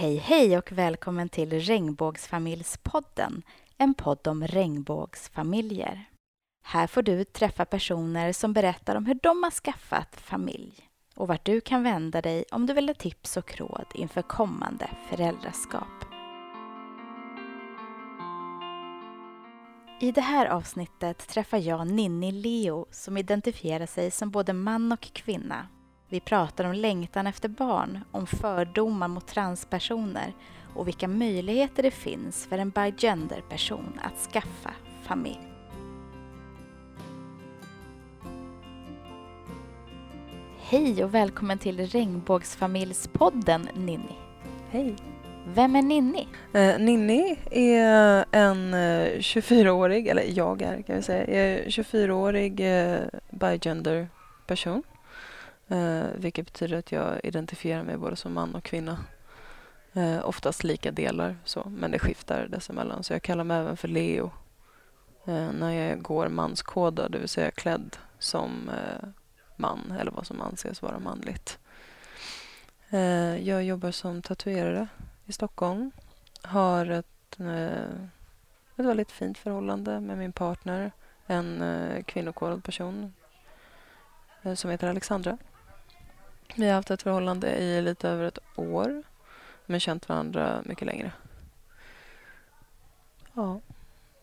Hej hej och välkommen till Regnbågsfamiljspodden, en podd om regnbågsfamiljer. Här får du träffa personer som berättar om hur de har skaffat familj och vart du kan vända dig om du vill ha tips och råd inför kommande föräldraskap. I det här avsnittet träffar jag Ninni Leo som identifierar sig som både man och kvinna. Vi pratar om längtan efter barn, om fördomar mot transpersoner och vilka möjligheter det finns för en bigender-person att skaffa familj. Hej och välkommen till Regnbågsfamiljspodden Ninni. Hej. Vem är Ninni? Eh, Ninni är en eh, 24-årig, eller jag är kan vi säga, jag är 24-årig eh, bigender person. Eh, vilket betyder att jag identifierar mig både som man och kvinna. Eh, oftast lika delar, så, men det skiftar dessemellan. Så jag kallar mig även för Leo eh, när jag går manskodad, det vill säga klädd som eh, man eller vad som anses vara manligt. Eh, jag jobbar som tatuerare i Stockholm. Har ett, eh, ett väldigt fint förhållande med min partner. En eh, kvinnokodad person eh, som heter Alexandra. Vi har haft ett förhållande i lite över ett år men känt varandra mycket längre. Ja,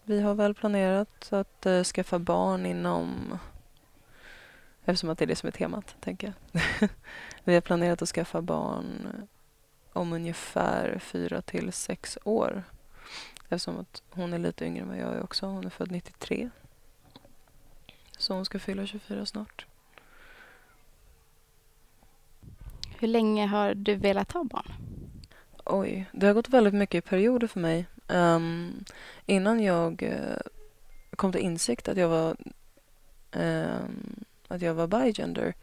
vi har väl planerat att uh, skaffa barn inom eftersom att det är det som är temat, tänker jag. vi har planerat att skaffa barn eh, om ungefär fyra till sex år. Eftersom att hon är lite yngre än vad jag är också. Hon är född 93. Så hon ska fylla 24 snart. Hur länge har du velat ha barn? Oj, det har gått väldigt mycket i perioder för mig. Um, innan jag uh, kom till insikt att jag var um, att jag var bigender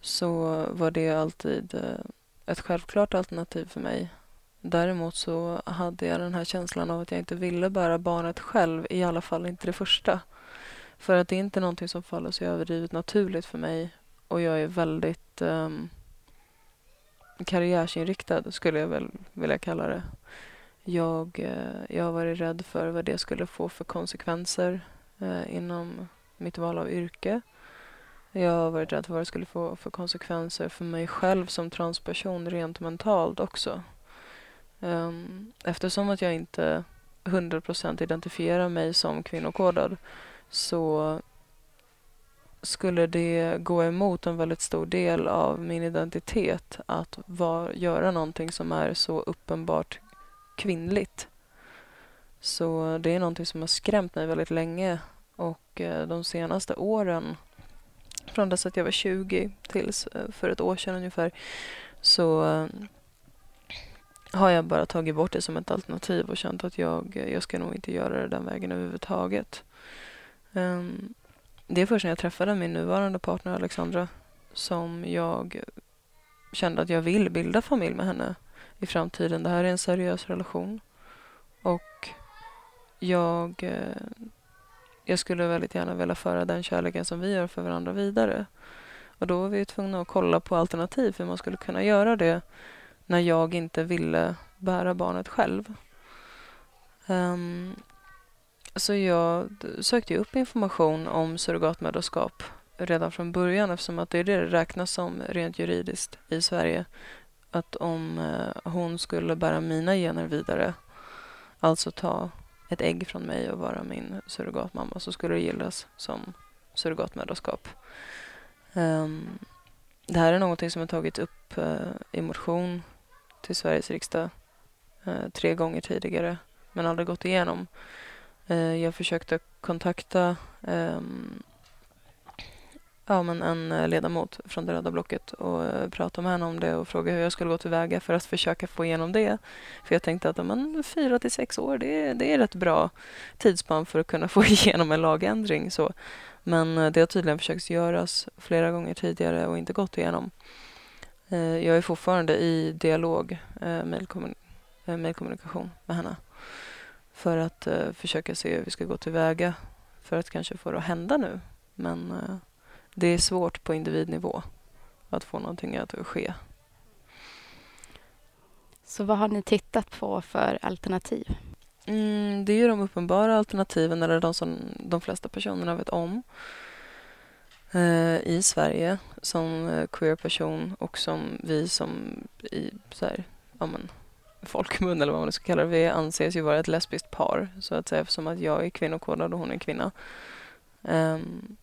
så var det alltid uh, ett självklart alternativ för mig. Däremot så hade jag den här känslan av att jag inte ville bära barnet själv, i alla fall inte det första. För att det är inte någonting som faller så överdrivet naturligt för mig och jag är väldigt um, karriärsinriktad skulle jag väl vilja kalla det. Jag, eh, jag har varit rädd för vad det skulle få för konsekvenser eh, inom mitt val av yrke. Jag har varit rädd för vad det skulle få för konsekvenser för mig själv som transperson rent mentalt också. Um, eftersom att jag inte 100% identifierar mig som kvinnokodad så skulle det gå emot en väldigt stor del av min identitet att var, göra någonting som är så uppenbart kvinnligt. Så det är någonting som har skrämt mig väldigt länge och eh, de senaste åren, från dess att jag var 20 tills eh, för ett år sedan ungefär, så eh, har jag bara tagit bort det som ett alternativ och känt att jag, jag ska nog inte göra det den vägen överhuvudtaget. Um, det är först när jag träffade min nuvarande partner Alexandra som jag kände att jag vill bilda familj med henne i framtiden. Det här är en seriös relation. Och jag, eh, jag skulle väldigt gärna vilja föra den kärleken som vi gör för varandra vidare. Och då var vi tvungna att kolla på alternativ hur man skulle kunna göra det när jag inte ville bära barnet själv. Um, så jag sökte upp information om surrogatmödraskap redan från början eftersom att det är det det räknas som rent juridiskt i Sverige. Att om eh, hon skulle bära mina gener vidare, alltså ta ett ägg från mig och vara min surrogatmamma så skulle det gillas som surrogatmödraskap. Um, ehm, det här är någonting som har tagits upp uh, i motion till Sveriges riksdag uh, tre gånger tidigare men aldrig gått igenom. Eh, jag försökte kontakta ehm, ja, men en eh, ledamot från det röda blocket och eh, prata med henne om det och fråga hur jag skulle gå tillväga för att försöka få igenom det. För jag tänkte att men, fyra till sex år, det, det är rätt bra tidsspann för att kunna få igenom en lagändring. Så. Men det har tydligen försökt göras flera gånger tidigare och inte gått igenom. Jag är fortfarande i dialog, mejlkommunikation med henne för att uh, försöka se hur vi ska gå tillväga för att kanske få det att hända nu. Men uh, det är svårt på individnivå att få någonting att ske. Så vad har ni tittat på för alternativ? Mm, det är ju de uppenbara alternativen, eller de som de flesta personerna vet om eh, i Sverige som eh, queer-person och som vi som i så här, ja, men, folkmun eller vad man ska kalla det, vi anses ju vara ett lesbiskt par så att säga eftersom att jag är kvinnokodad och hon är kvinna. Um,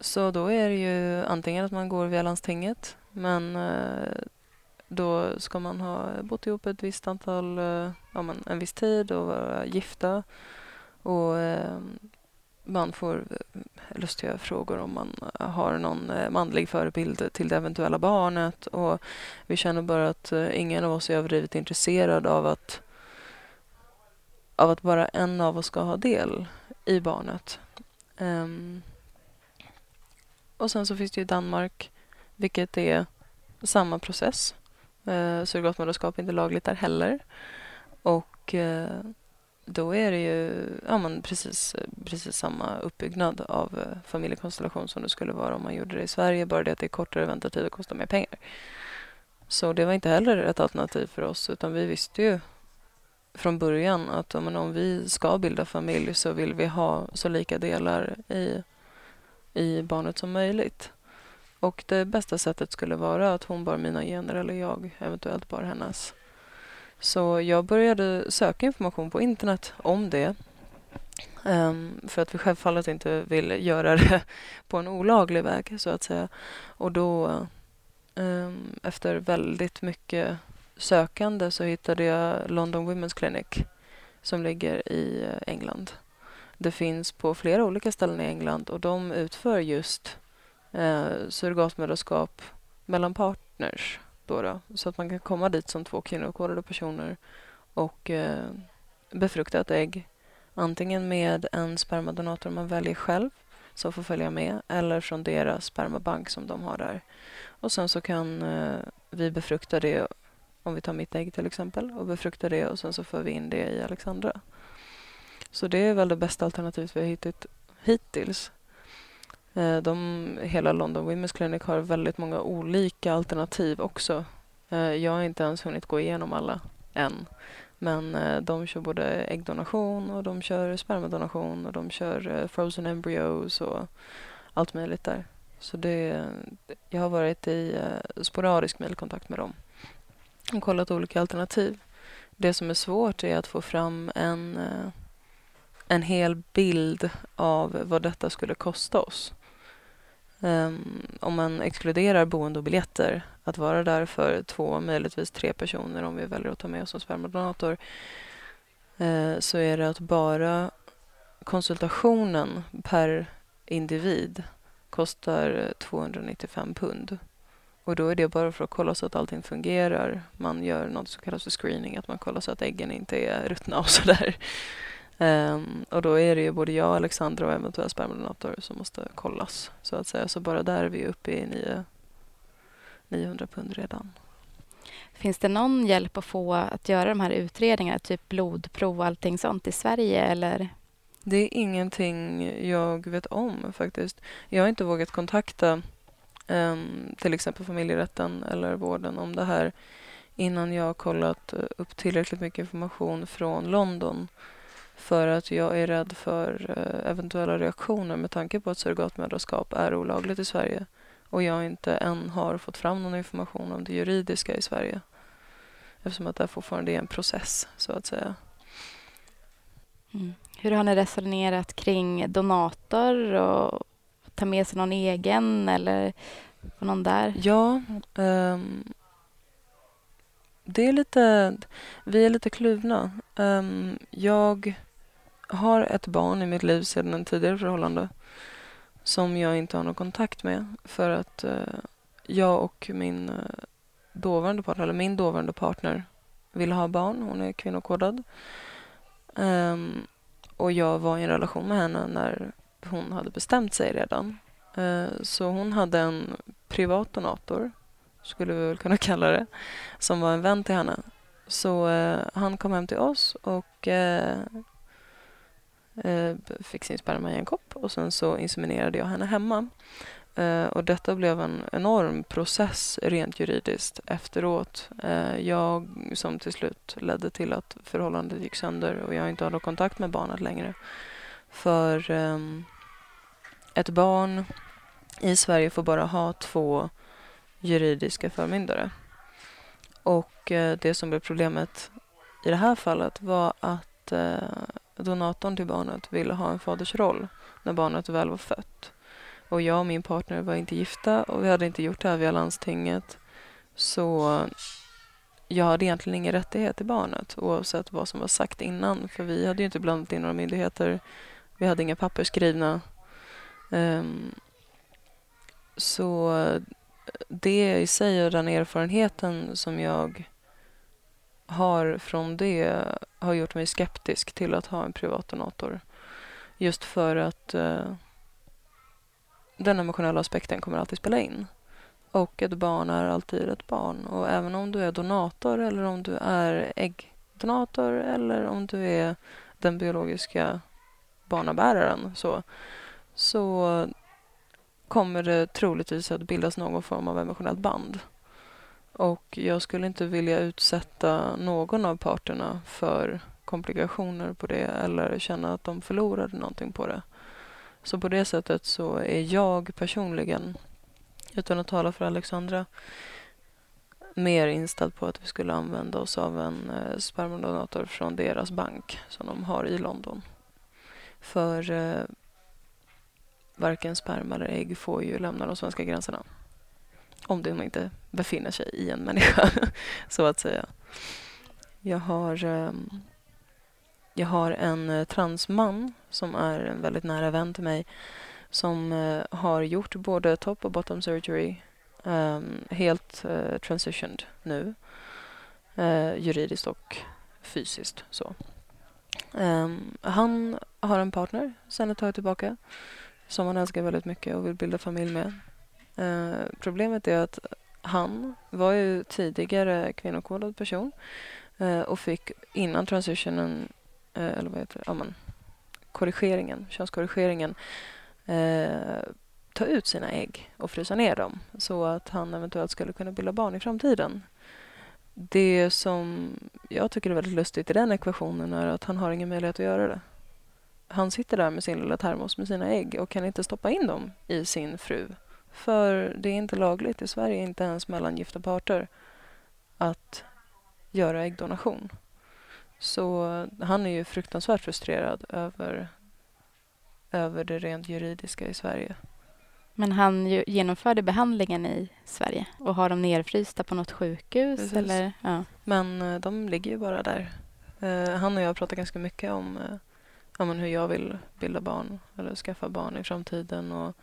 så då är det ju antingen att man går via landstinget men uh, då ska man ha bott ihop ett visst antal, uh, ja, men en viss tid och vara gifta och uh, man får eh, lustiga frågor om man eh, har någon eh, manlig förebild till det eventuella barnet. Och vi känner bara att ingen av oss är överdrivet intresserad av att, av att bara en av oss ska ha del i barnet. Um, och sen så finns det ju Danmark, vilket är samma process. Uh, surrogatmoderskap är inte lagligt där heller. Och uh, då är det ju ja, men precis, precis samma uppbyggnad av eh, familjekonstellation som det skulle vara om man gjorde det i Sverige. Bara det att det är kortare väntetid och kostar mer pengar. Så det var inte heller ett alternativ för oss utan vi visste ju från början att men, om vi ska bilda familj så vill vi ha så lika delar i i barnet som möjligt. Och det bästa sättet skulle vara att hon bar mina gener eller jag eventuellt bar hennes. Så jag började söka information på internet om det. Um, för att vi självfallet inte vill göra det på en olaglig väg så att säga. Och då um, efter väldigt mycket sökande så hittade jag London Women's Clinic som ligger i eh, England. Det finns på flera olika ställen i England och de utför just eh, surrogatmödraskap mellan partners. Då, då så att man kan komma dit som två kvinnokodade personer och eh, befrukta ett ägg antingen med en spermadonator man väljer själv som får följa med eller från deras spermabank som de har där. Och sen så kan eh, vi befrukta det om vi tar mitt ägg till exempel och befrukta det och sen så för vi in det i Alexandra. Så det är väl det bästa alternativet vi har hittat hittills. Eh, de, hela London Women's Clinic har väldigt många olika alternativ också. Eh, jag har inte ens hunnit gå igenom alla än. Men eh, de kör både äggdonation och de kör spermadonation och de kör frozen embryos och allt möjligt där. Så det, jag har varit i sporadisk mejlkontakt med dem och kollat olika alternativ. Det som är svårt är att få fram en en hel bild av vad detta skulle kosta oss. Um, om man exkluderar boende och biljetter, att vara där för två, möjligtvis tre personer om vi väljer att ta med oss en spermadonator, uh, så är det att bara konsultationen per individ kostar 295 pund. Och då är det bara för att kolla så att allting fungerar. Man gör något som kallas för screening, att man kollar så att äggen inte är ruttna och sådär. Um, och då är det ju både jag, Alexandra och eventuella spermadonator som måste kollas. Så att säga. Så bara där är vi uppe i 9, 900 pund redan. Finns det någon hjälp att få att göra de här utredningarna, typ blodprov och allting sånt i Sverige eller? Det är ingenting jag vet om faktiskt. Jag har inte vågat kontakta um, till exempel familjerätten eller vården om det här innan jag har kollat upp tillräckligt mycket information från London för att jag är rädd för eh, eventuella reaktioner med tanke på att surrogatmödraskap är olagligt i Sverige och jag inte än har fått fram någon information om det juridiska i Sverige. Eftersom att det fortfarande är en process, så att säga. Mm. Hur har ni resonerat kring donator och ta med sig någon egen eller någon där? Ja, um, det är lite, vi är lite kluvna. Um, jag har ett barn i mitt liv sedan en tidigare förhållande som jag inte har någon kontakt med för att eh, jag och min eh, dåvarande partner, eller min dåvarande partner vill ha barn. Hon är kvinnokodad. Um, och jag var i en relation med henne när hon hade bestämt sig redan. Uh, så hon hade en privat donator, skulle vi väl kunna kalla det, som var en vän till henne. Så han kom hem till oss och eh, fick sin sperma i en kopp och sen så inseminerade jag henne hemma. Eh, och detta blev en enorm process rent juridiskt efteråt. Eh, jag som till slut ledde till att förhållandet gick sönder och jag inte hade kontakt med barnet längre. För ehm, ett barn i Sverige får bara ha två juridiska förmyndare. Och eh, det som blev problemet i det här fallet var att eh, donatorn till barnet ville ha en fadersroll när barnet väl var fött. Och jag och min partner var inte gifta och vi hade inte gjort det här via landstinget. Så jag hade egentligen ingen rättighet till barnet oavsett vad som var sagt innan. För vi hade ju inte blandat in några myndigheter. Vi hade inga papper skrivna. Um, så det i sig och den erfarenheten som jag har från det har gjort mig skeptisk till att ha en privat donator. Just för att eh, den emotionella aspekten kommer alltid spela in. Och ett barn är alltid ett barn. Och även om du är donator eller om du är äggdonator eller om du är den biologiska barnabäraren så, så kommer det troligtvis att bildas någon form av emotionellt band. Och jag skulle inte vilja utsätta någon av parterna för komplikationer på det eller känna att de förlorade någonting på det. Så på det sättet så är jag personligen, utan att tala för Alexandra, mer inställd på att vi skulle använda oss av en eh, spermadonator från deras bank som de har i London. För eh, varken sperma eller ägg får ju lämna de svenska gränserna. Om de inte befinner sig i en människa, så att säga. Jag har, ehm, jag har en eh, transman som är en väldigt nära vän till mig som eh, har gjort både top och bottom surgery ehm, helt eh, transitioned nu. Juridiskt och fysiskt. så. Um, han har en partner sen ett tag tillbaka som han älskar väldigt mycket och vill bilda familj med. Eh, problemet är att han var ju tidigare kvinnokodad person eh, och fick innan transitionen, eh, eller vad heter det, ja, men, korrigeringen, könskorrigeringen eh, ta ut sina ägg och frysa ner dem så att han eventuellt skulle kunna bilda barn i framtiden. Det som jag tycker är väldigt lustigt i den ekvationen är att han har ingen möjlighet att göra det. Han sitter där med sin lilla termos med sina ägg och kan inte stoppa in dem i sin fru. För det är inte lagligt i Sverige, inte ens mellan gifta parter, att göra äggdonation. Så han är ju fruktansvärt frustrerad över, över det rent juridiska i Sverige. Men han genomförde behandlingen i Sverige och har dem nerfrysta på något sjukhus? Eller? Ja. Men uh, de ligger ju bara där. Uh, han och jag pratar ganska mycket om, uh, om hur jag vill bilda barn eller skaffa barn i framtiden. Och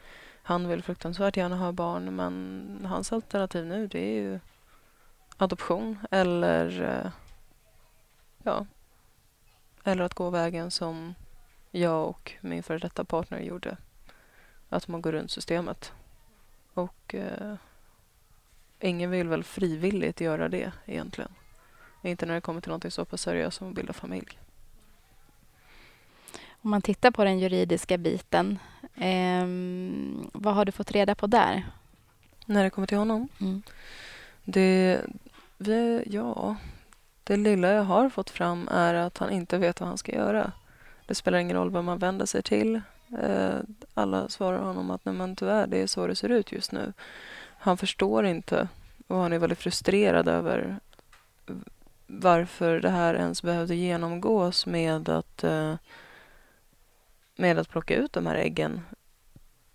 han vill fruktansvärt gärna ha barn men hans alternativ nu det är ju adoption eller eh, ja, eller att gå vägen som jag och min före detta partner gjorde. Att man går runt systemet. Och eh, ingen vill väl frivilligt göra det egentligen. Inte när det kommer till något så pass seriöst som att bilda familj. Om man tittar på den juridiska biten, eh, vad har du fått reda på där? När det kommer till honom? Mm. Det, vi, ja, det lilla jag har fått fram är att han inte vet vad han ska göra. Det spelar ingen roll vem man vänder sig till. Eh, alla svarar honom att Nej, men tyvärr, det är så det ser ut just nu. Han förstår inte och han är väldigt frustrerad över varför det här ens behövde genomgås med att, eh, med att plocka ut de här äggen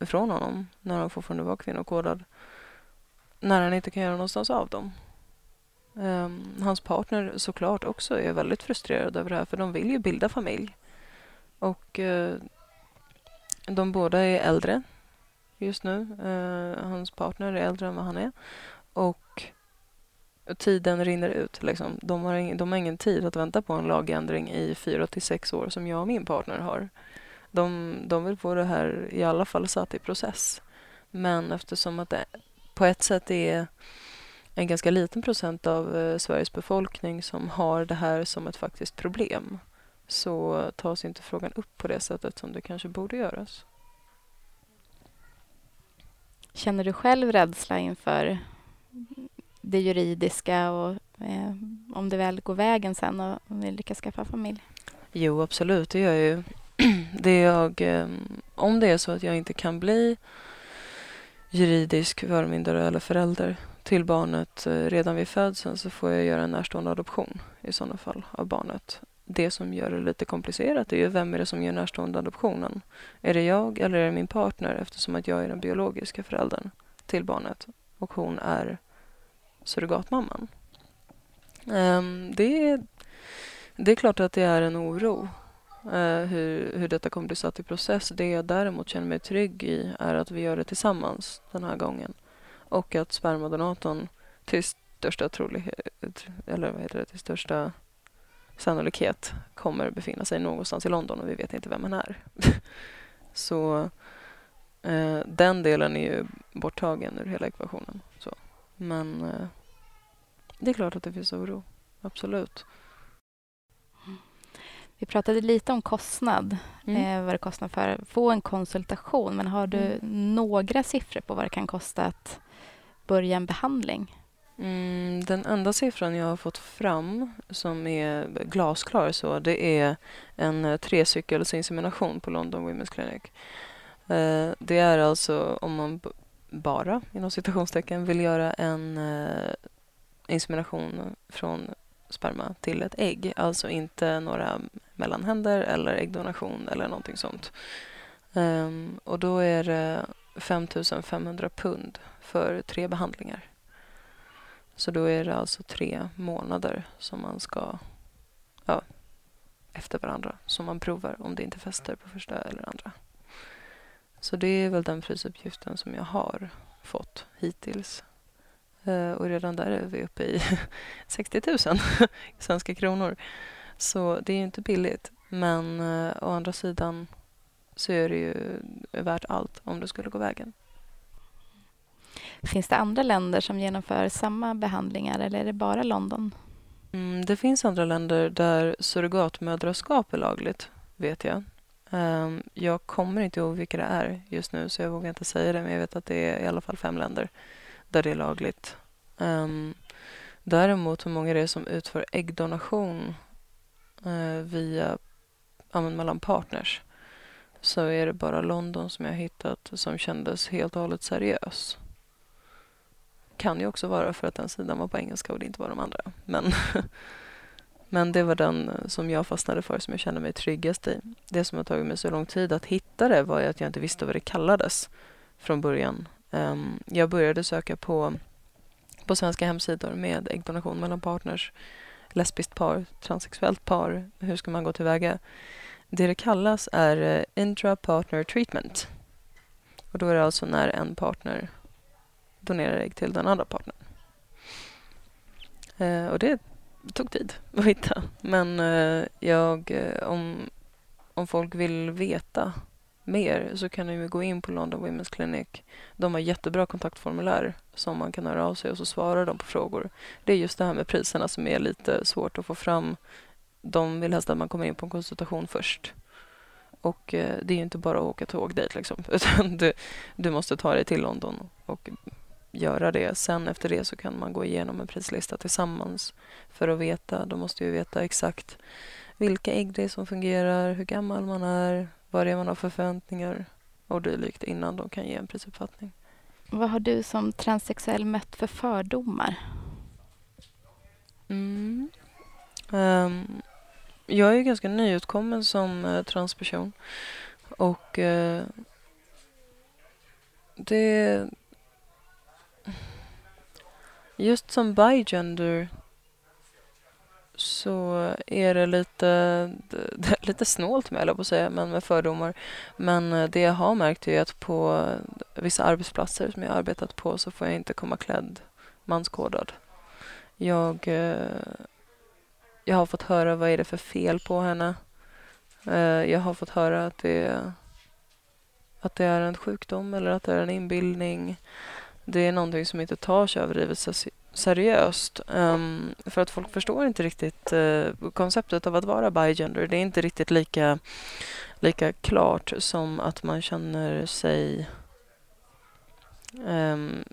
från honom när han fortfarande var kvinnokodad. När han inte kan göra någonstans av dem. Um, hans partner såklart också är väldigt frustrerad över det här för de vill ju bilda familj. Och uh, de båda är äldre just nu. Uh, hans partner är äldre än vad han är. Och tiden rinner ut. Liksom. De, har ing, de har ingen tid att vänta på en lagändring i fyra till sex år som jag och min partner har. De, de vill få det här i alla fall satt i process. Men eftersom att det på ett sätt är en ganska liten procent av eh, Sveriges befolkning som har det här som ett faktiskt problem så tas inte frågan upp på det sättet som det kanske borde göras. Känner du själv rädsla inför det juridiska och eh, om det väl går vägen sen och om vi lyckas skaffa familj? Jo, absolut, det gör jag ju. Det jag, ehm, om det är så att jag inte kan bli juridisk förmyndare eller förälder till barnet eh, redan vid födseln så får jag göra en närstående adoption i sådana fall av barnet. Det som gör det lite komplicerat är ju vem är det som gör närstående adoptionen? Är det jag eller är det min partner eftersom att jag är den biologiska föräldern till barnet och hon är surrogatmamman. Ehm, det, är, det är klart att det är en oro Eh, hur, hur detta kommer bli satt i process. Det jag däremot känner mig trygg i är att vi gör det tillsammans den här gången och att spermadonatorn till största trolighet, eller vad heter det, till största sannolikhet kommer befinna sig någonstans i London och vi vet inte vem han är. Så eh, den delen är ju borttagen ur hela ekvationen. Så. Men eh, det är klart att det finns oro, absolut. Vi pratade lite om kostnad, Mm. eh, vad det kostar för att få en konsultation. Men har du Mm. några siffror på vad det kan kosta att börja en behandling? Mm, den enda siffran jag har fått fram som är glasklar så det är en trecykkelsinsemination på London Women's Clinic. Eh, det är alltså om man bara inom citationstecken vill göra en eh, insemination från sperma till ett ägg. Alltså inte några mellanhänder eller äggdonation eller någonting sånt. Um, och då är det 5 500 pund för tre behandlingar. Så då är det alltså tre månader som man ska ja, efter varandra som man provar om det inte fäster på första eller andra. Så det är väl den prisuppgiften som jag har fått hittills. Eh, och redan där är vi uppe i 60 000 svenska kronor. Så det är ju inte billigt. Men eh, å andra sidan så är det ju värt allt om det skulle gå vägen. Finns det andra länder som genomför samma behandlingar eller är det bara London? Mm, det finns andra länder där surrogatmödraskap är lagligt, vet jag. Ehm, jag kommer inte ihåg vilka det är just nu, så jag vågar inte säga det. Men jag vet att det är i alla fall fem länder där det är lagligt. Um, däremot hur många det är som utför äggdonation uh, via, ja, men mellan partners så är det bara London som jag hittat som kändes helt och hållet seriös. Kan ju också vara för att den sidan var på engelska och det inte var de andra. Men, men det var den eh, som jag fastnade för, som jag kände mig tryggast i. Det som har tagit mig så lång tid att hitta det var ju att jag inte visste vad det kallades från början. Um, jag började söka på, på svenska hemsidor med äggdonation mellan partners, lesbiskt par, transsexuellt par. Hur ska man gå tillväga? Det det kallas är eh, intra-partner treatment. Och då är det alltså när en partner donerar ägg till den andra partnern. Uh, och det tog tid att hitta. Men uh, jag, eh, om, om folk vill veta mer så kan ni ju gå in på London Women's Clinic. De har jättebra kontaktformulär som man kan höra av sig och så svarar de på frågor. Det är just det här med priserna som är lite svårt att få fram. De vill helst att man kommer in på en konsultation först. Och eh, det är ju inte bara att åka tåg dit liksom, utan du, du måste ta dig till London och göra det. Sen efter det så kan man gå igenom en prislista tillsammans för att veta. Då måste vi veta exakt vilka ägg det är som fungerar, hur gammal man är, vad det är man har för förväntningar och dylikt innan de kan ge en prisuppfattning. Vad har du som transsexuell mött för fördomar? Mm. Ehm, jag är ju ganska nyutkommen som eh, transperson och eh, det... Just som bigender så är det lite, det är lite snålt med, på att säga, men med fördomar. Men eh, det jag har märkt är att på vissa arbetsplatser som jag arbetat på så får jag inte komma klädd manskodad. Jag, eh, jag har fått höra vad är det för fel på henne. Eh, jag har fått höra att det, att det är en sjukdom eller att det är en inbildning. Det är någonting som inte tar sig överdrivet seriöst. Um, för att folk förstår inte riktigt uh, konceptet av att vara bigender. Det är inte riktigt lika, lika klart som att man känner sig um,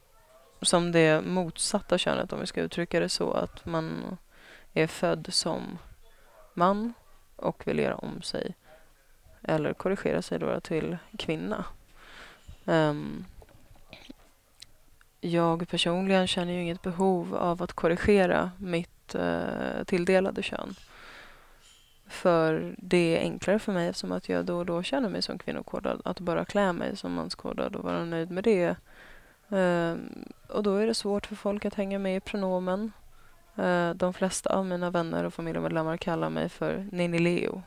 som det motsatta könet om vi ska uttrycka det så att man är född som man och vill göra om sig eller korrigera sig då till kvinna. Um, jag personligen känner ju inget behov av att korrigera mitt eh, tilldelade kön. För det är enklare för mig eftersom att jag då och då känner mig som kvinnokodad att bara klä mig som manskodad och vara nöjd med det. Eh, och då är det svårt för folk att hänga med i pronomen. Eh, de flesta av mina vänner och familjemedlemmar kallar mig för Ninni Leo.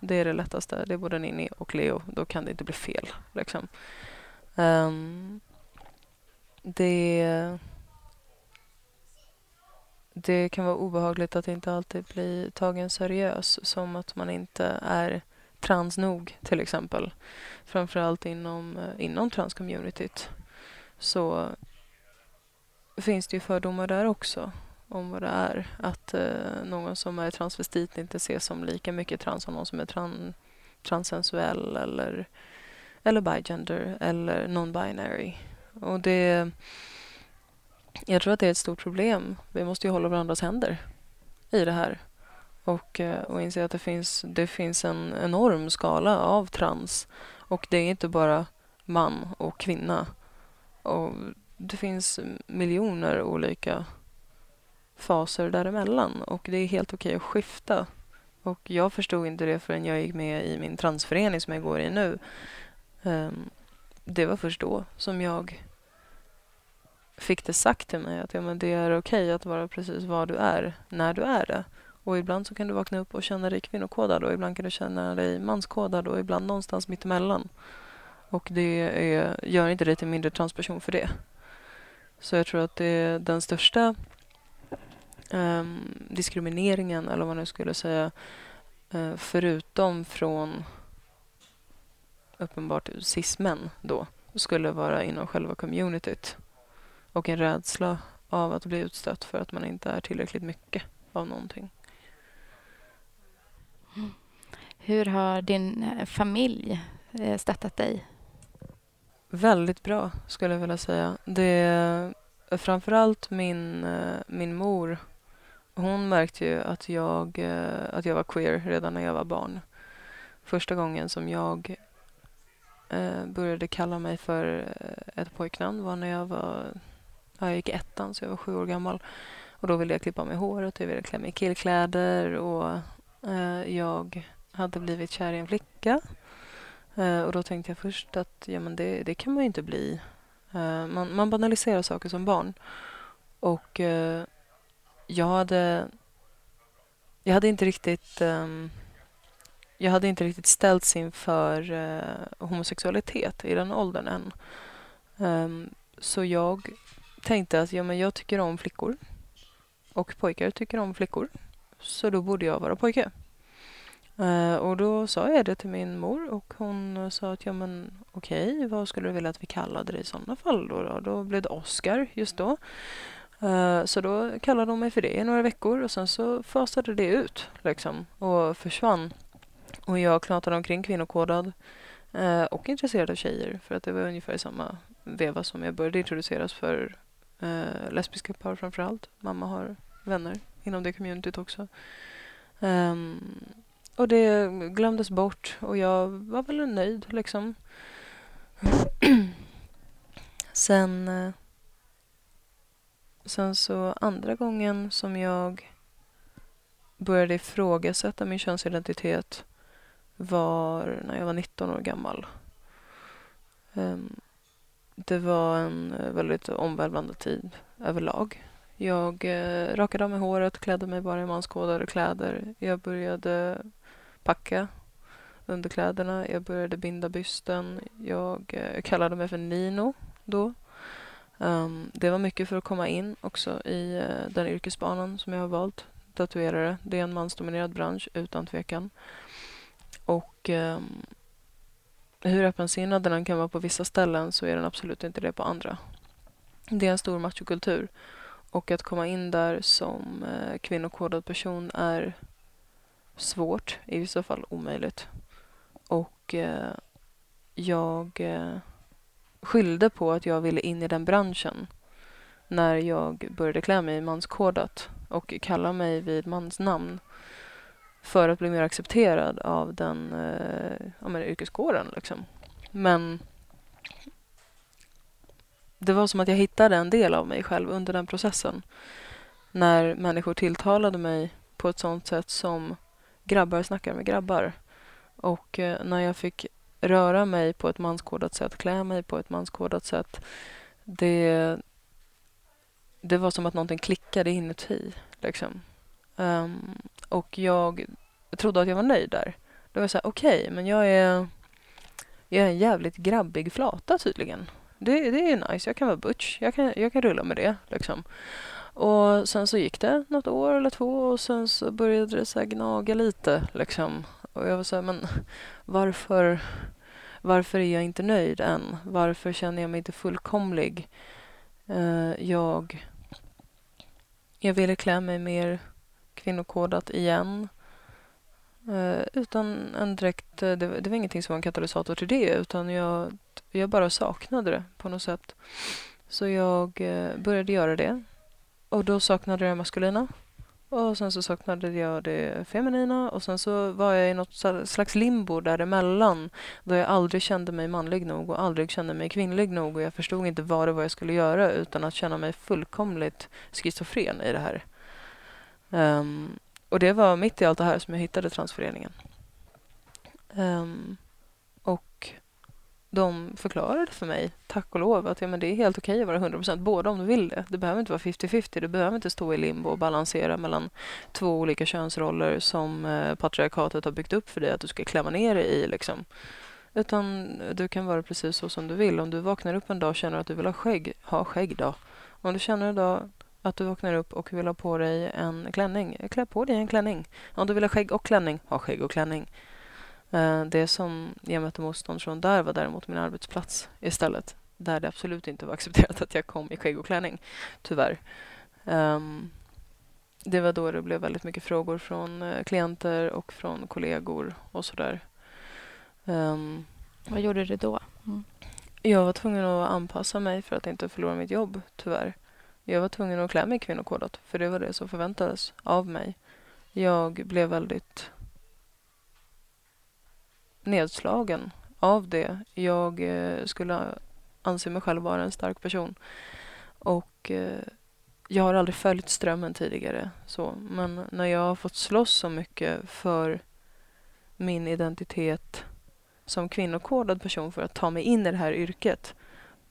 Det är det lättaste. Det är både Ninni och Leo. Då kan det inte bli fel. Liksom. Um, det, det kan vara obehagligt att inte alltid bli tagen seriös. Som att man inte är trans nog, till exempel. Framförallt inom, eh, inom transcommunityt. Så finns det ju fördomar där också om vad det är. Att eh, någon som är transvestit inte ses som lika mycket trans som någon som är tran, transsensuell eller, eller bigender eller non-binary. Och det... Jag tror att det är ett stort problem. Vi måste ju hålla varandras händer i det här och, eh, och inse att det finns, det finns en enorm skala av trans och det är inte bara man och kvinna. Och det finns miljoner olika faser däremellan och det är helt okej att skifta. Och jag förstod inte det förrän jag gick med i min transförening som jag går i nu. Um, det var först då som jag fick det sagt till mig att ja, men det är okej att vara precis vad du är när du är det. Och ibland så kan du vakna upp och känna dig kvinnokodad och ibland kan du känna dig manskodad och ibland någonstans mittemellan. Och det är, gör inte dig till mindre transperson för det. Så jag tror att det är den största um, diskrimineringen, eller vad man nu skulle säga, uh, förutom från uppenbart cis-män då, skulle vara inom själva communityt. Och en rädsla av att bli utstött för att man inte är tillräckligt mycket av någonting. Hur har din eh, familj eh, stöttat dig? Väldigt bra, skulle jag vilja säga. Det är framförallt min, min mor hon märkte ju att jag, eh, att jag var queer redan när jag var barn. Första gången som jag eh, Eh, började kalla mig för eh, ett pojknamn var när jag var jag gick ettan, så jag var sju år gammal. Och Då ville jag klippa mig håret, jag ville klä mig i killkläder och eh, jag hade blivit kär i en flicka. och Då tänkte jag först att ja, men det, det kan man ju inte bli. man, man banaliserar saker som barn. Och jag hade... Jag hade inte riktigt... Um, jag hade inte riktigt ställts inför uh, homosexualitet i den åldern än. Um, så jag tänkte att ja, men jag tycker om flickor och pojkar tycker om flickor. Så då borde jag vara pojke. Uh, och då sa jag det till min mor och hon sa att ja men okej, okay, vad skulle du vilja att vi kallade dig i sådana fall då? Då, då blev det Oscar just då. Uh, så då kallade de mig för det i några veckor och sen så fasade det ut liksom och försvann. Och jag knatade omkring kvinnokodad eh, och intresserad av tjejer för att det var ungefär i samma veva som jag började introduceras för eh, lesbiska par framför allt. Mamma har vänner inom det communityt också. Um, och det glömdes bort och jag var väl nöjd liksom. Sen eh, Sen så andra gången som jag började ifrågasätta min könsidentitet var när jag var 19 år gammal. Ehm, det var en eh, väldigt omvälvande tid överlag. Jag eh, rakade av mig håret, klädde mig bara i manskodade kläder. Jag började packa underkläderna. Jag började binda bysten. Jag eh, kallade mig för Nino då. Ehm, det var mycket för att komma in också i den yrkesbanan som jag har valt, tatuerare. Det är en mansdominerad bransch utan tvekan. Och um, hur öppensinnad den kan vara på vissa ställen så är den absolut inte det på andra. Det är en stor machokultur och att komma in där som uh, kvinnokodad person är svårt, i vissa fall omöjligt. Och uh, jag eh, skyllde på att jag ville in i den branschen när jag började klä mig manskodat och kalla mig vid mansnamn för att bli mer accepterad av den eh, ja, yrkeskåren. Liksom. Men det var som att jag hittade en del av mig själv under den processen. När människor tilltalade mig på ett sånt sätt som grabbar snackar med grabbar. Och eh, när jag fick röra mig på ett manskodat sätt, klä mig på ett manskodat sätt. Det, det var som att någonting klickade inuti. Liksom. Um, och jag trodde att jag var nöjd där. Då var jag så här, okej, okay, men jag är, jag är en jävligt grabbig flata tydligen. Det, det är nice, jag kan vara butch, jag kan, jag kan rulla med det. Liksom. Och sen så gick det något år eller två och sen så började det så gnaga lite. Liksom. Och jag var så här, men varför, varför är jag inte nöjd än? Varför känner jag mig inte fullkomlig? Uh, jag, jag ville klä mig mer kvinnokodat igen. Eh, utan en direkt, eh, det, det, var ingenting som var en katalysator till det utan jag, jag bara saknade det på något sätt. Så jag eh, började göra det. Och då saknade jag det maskulina. Och sen så saknade jag det feminina och sen så var jag i något slags limbo däremellan då jag aldrig kände mig manlig nog och aldrig kände mig kvinnlig nog och jag förstod inte vad det var jag skulle göra utan att känna mig fullkomligt schizofren i det här. Um, och det var mitt i allt det här som jag hittade transföreningen. Um, ehm, och de förklarade för mig, tack och lov, att ja, men det är helt okej att vara 100% båda om du vill det. Det behöver inte vara 50-50. Du behöver inte stå i limbo och balansera mellan två olika könsroller som eh, patriarkatet har byggt upp för dig att du ska klämma ner dig i. Liksom. Utan du kan vara precis så som du vill. Om du vaknar upp en dag och känner att du vill ha skägg, ha skägg då. Om du känner idag att du vaknar upp och vill ha på dig en klänning, klä på dig en klänning. Om du vill ha skägg och klänning, ha skägg och klänning. Eh, det som jag mötte motstånd från där var däremot min arbetsplats istället. Där det absolut inte var accepterat att jag kom i skägg och klänning, tyvärr. Um, det var då det blev väldigt mycket frågor från uh, klienter och från kollegor och sådär. Um, Vad gjorde du då? Mm. Jag var tvungen att anpassa mig för att inte förlora mitt jobb, tyvärr. Jag var tvungen att klä mig kvinnokodat, för det var det som förväntades av mig. Jag blev väldigt nedslagen av det. Jag eh, skulle anse mig själv vara en stark person. Och eh, jag har aldrig följt strömmen tidigare. Så. Men när jag har fått slåss så mycket för min identitet som kvinnokodad person för att ta mig in i det här yrket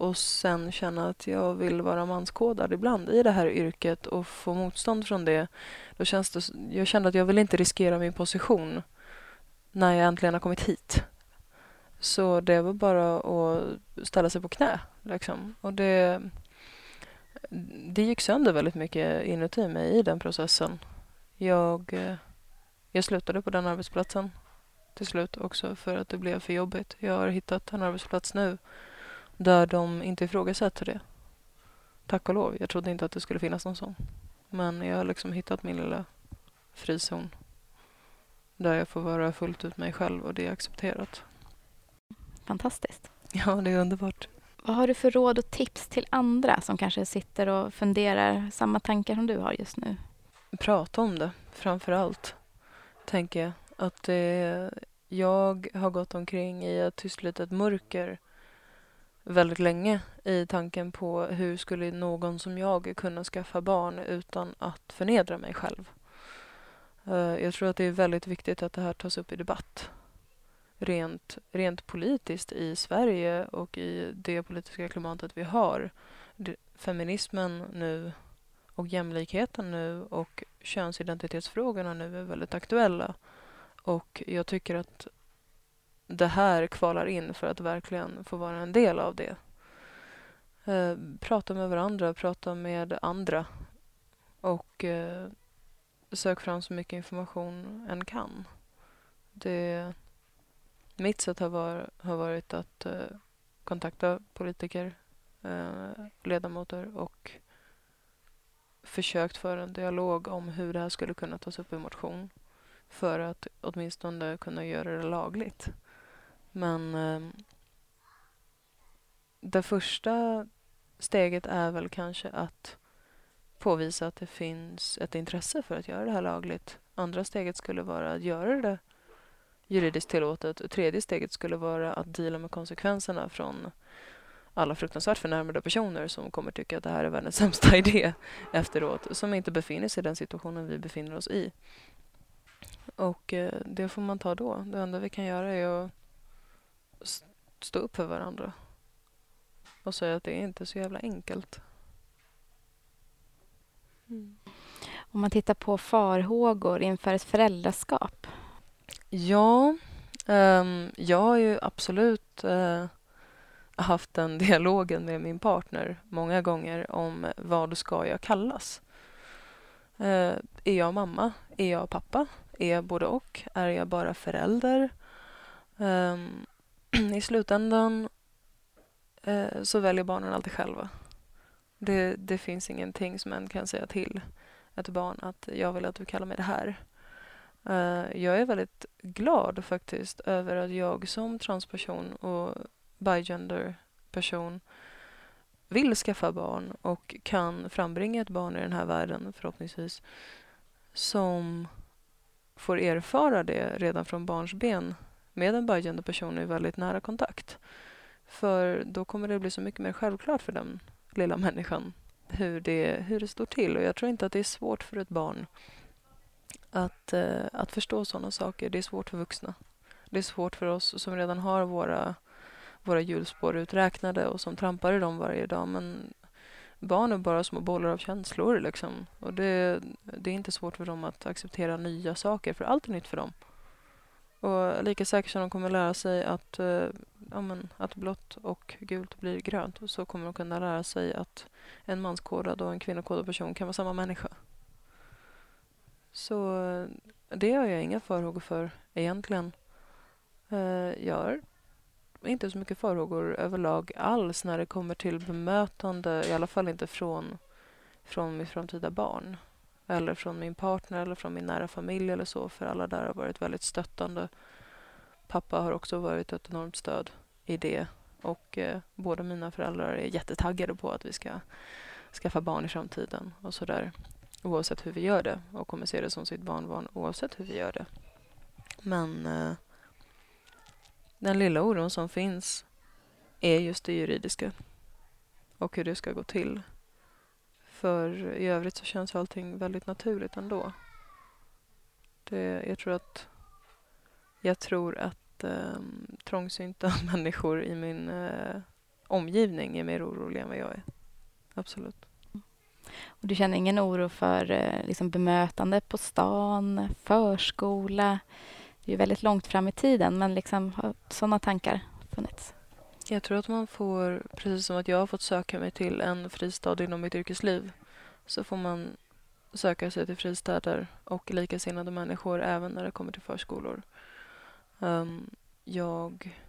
och sen känna att jag vill vara manskodad ibland i det här yrket och få motstånd från det. Då känns det jag kände att jag vill inte riskera min position när jag äntligen har kommit hit. Så det var bara att ställa sig på knä. Liksom. Och det, det gick sönder väldigt mycket inuti mig i den processen. Jag, jag slutade på den arbetsplatsen till slut också för att det blev för jobbigt. Jag har hittat en arbetsplats nu där de inte ifrågasätter det. Tack och lov. Jag trodde inte att det skulle finnas någon sån. Men jag har liksom hittat min lilla frizon där jag får vara fullt ut mig själv och det är accepterat. Fantastiskt. Ja, det är underbart. Vad har du för råd och tips till andra som kanske sitter och funderar samma tankar som du har just nu? Prata om det, framför allt, tänker jag. Att det, jag har gått omkring i ett tyst litet mörker väldigt länge i tanken på hur skulle någon som jag kunna skaffa barn utan att förnedra mig själv. Eh, jag tror att det är väldigt viktigt att det här tas upp i debatt. Rent, rent politiskt i Sverige och i det politiska klimatet vi har. Feminismen nu och jämlikheten nu och könsidentitetsfrågorna nu är väldigt aktuella. Och jag tycker att det här kvalar in för att verkligen få vara en del av det. Eh, prata med varandra, prata med andra och eh, sök fram så mycket information en kan. Det, mitt sätt har, var, har varit att eh, kontakta politiker, eh, ledamöter och försökt föra en dialog om hur det här skulle kunna tas upp i motion för att åtminstone kunna göra det lagligt. Men eh, det första steget är väl kanske att påvisa att det finns ett intresse för att göra det här lagligt. Andra steget skulle vara att göra det juridiskt tillåtet. och Tredje steget skulle vara att deala med konsekvenserna från alla fruktansvärt förnärmade personer som kommer tycka att det här är världens sämsta idé efteråt, som inte befinner sig i den situationen vi befinner oss i. Och eh, det får man ta då. Det enda vi kan göra är att stå upp för varandra och säga att det är inte så jävla enkelt. Mm. Om man tittar på farhågor inför ett föräldraskap? Ja, um, jag har ju absolut uh, haft den dialogen med min partner många gånger om vad ska jag kallas. Uh, är jag mamma? Är jag pappa? Är jag både och? Är jag bara förälder? Um, i slutändan eh, så väljer barnen alltid själva. Det, det finns ingenting som en kan säga till ett barn att jag vill att du kallar mig det här. Uh, jag är väldigt glad faktiskt över att jag som transperson och bigender person vill skaffa barn och kan frambringa ett barn i den här världen förhoppningsvis som får erfara det redan från barns ben med en böjande person i väldigt nära kontakt. För då kommer det bli så mycket mer självklart för den lilla människan hur det, hur det står till. Och jag tror inte att det är svårt för ett barn att, eh, att förstå sådana saker. Det är svårt för vuxna. Det är svårt för oss som redan har våra, våra hjulspår uträknade och som trampar i dem varje dag. Men barn är bara små bollar av känslor. Liksom. Och det, det är inte svårt för dem att acceptera nya saker, för allt är nytt för dem. Och lika säkert som de kommer lära sig att, eh, ja, men, att blått och gult blir grönt så kommer de kunna lära sig att en manskodad och en kvinnokodad person kan vara samma människa. Så eh, det har jag inga farhågor för egentligen. Eh, jag har inte så mycket farhågor överlag alls när det kommer till bemötande, i alla fall inte från, från mitt framtida barn eller från min partner eller från min nära familj eller så, för alla där har varit väldigt stöttande. Pappa har också varit ett enormt stöd i det och eh, båda mina föräldrar är jättetaggade på att vi ska skaffa barn i framtiden och sådär oavsett hur vi gör det och kommer se det som sitt barnbarn oavsett hur vi gör det. Men eh, den lilla oron som finns är just det juridiska och hur det ska gå till. För i övrigt så känns allting väldigt naturligt ändå. Det, jag tror att jag tror att eh, trångsynta människor i min eh, omgivning är mer oroliga än vad jag är. Absolut. Och du känner ingen oro för eh, liksom, bemötande på stan, förskola? Det är väldigt långt fram i tiden, men liksom, har sådana tankar funnits? Jag tror att man får, precis som att jag har fått söka mig till en fristad inom mitt yrkesliv, så får man söka sig till fristäder och likasinnade människor även när det kommer till förskolor. Um, jag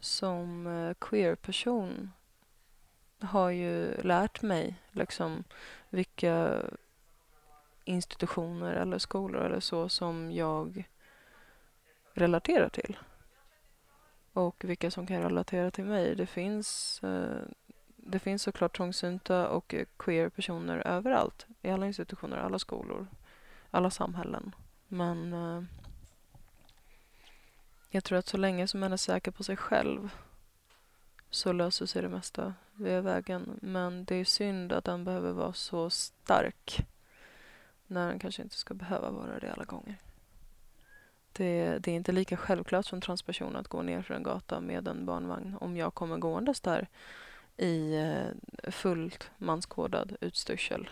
som eh, queer-person har ju lärt mig liksom vilka institutioner eller skolor eller så som jag relaterar till. Och vilka som kan relatera till mig. Det finns, eh, det finns såklart trångsynta och queer personer överallt. I alla institutioner, alla skolor, alla samhällen. Men eh, jag tror att så länge som man är säker på sig själv så löser sig det mesta via vägen. Men det är synd att den behöver vara så stark när den kanske inte ska behöva vara det alla gånger. Det, det, är inte lika självklart som transperson att gå ner för en gata med en barnvagn om jag kommer gåendes där i eh, fullt manskodad utstyrsel.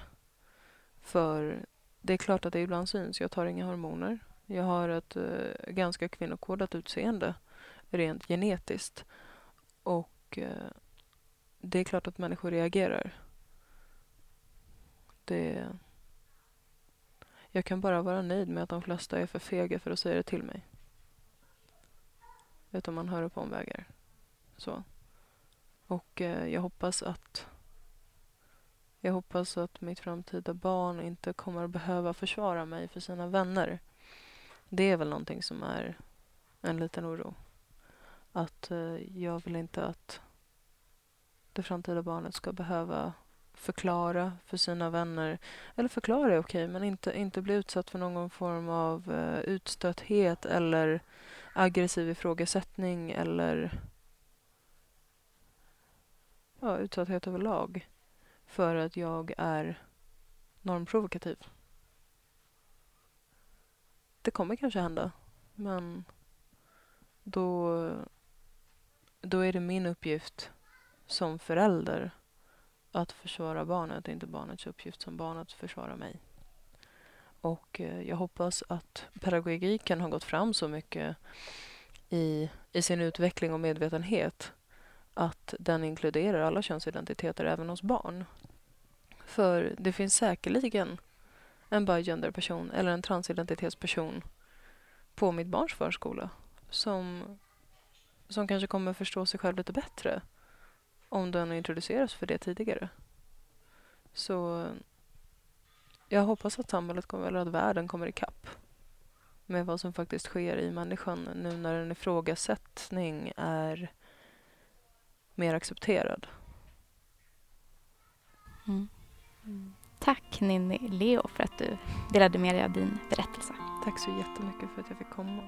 För det är klart att det ibland syns. Jag tar inga hormoner. Jag har ett uh, ganska kvinnokodat utseende rent genetiskt. Och uh, det är klart att människor reagerar. Det... Jag kan bara vara nöjd med att de flesta är för fega för att säga det till mig. Utan man hör det på omvägar. Så. Och eh, jag hoppas att jag hoppas att mitt framtida barn inte kommer att behöva försvara mig för sina vänner. Det är väl någonting som är en liten oro. Att eh, jag vill inte att det framtida barnet ska behöva förklara för sina vänner. Eller förklara är okej, men inte, inte bli utsatt för någon form av eh, utstötthet eller aggressiv ifrågasättning eller ja, utsatthet överlag för att jag är normprovokativ. Det kommer kanske hända, men då, då är det min uppgift som förälder att försvara barnet, inte barnets uppgift som barn att försvara mig. Och eh, jag hoppas att pedagogiken har gått fram så mycket i, i sin utveckling och medvetenhet att den inkluderar alla könsidentiteter även hos barn. För det finns säkerligen en bigenderperson eller en transidentitetsperson på mitt barns förskola som, som kanske kommer förstå sig själv lite bättre om den introduceras för det tidigare. Så jag hoppas att samhället kommer, eller att världen kommer ikapp med vad som faktiskt sker i människan nu när en ifrågasättning är mer accepterad. Mm. Mm. Tack Ninni Leo för att du delade med dig av din berättelse. Tack så jättemycket för att jag fick komma.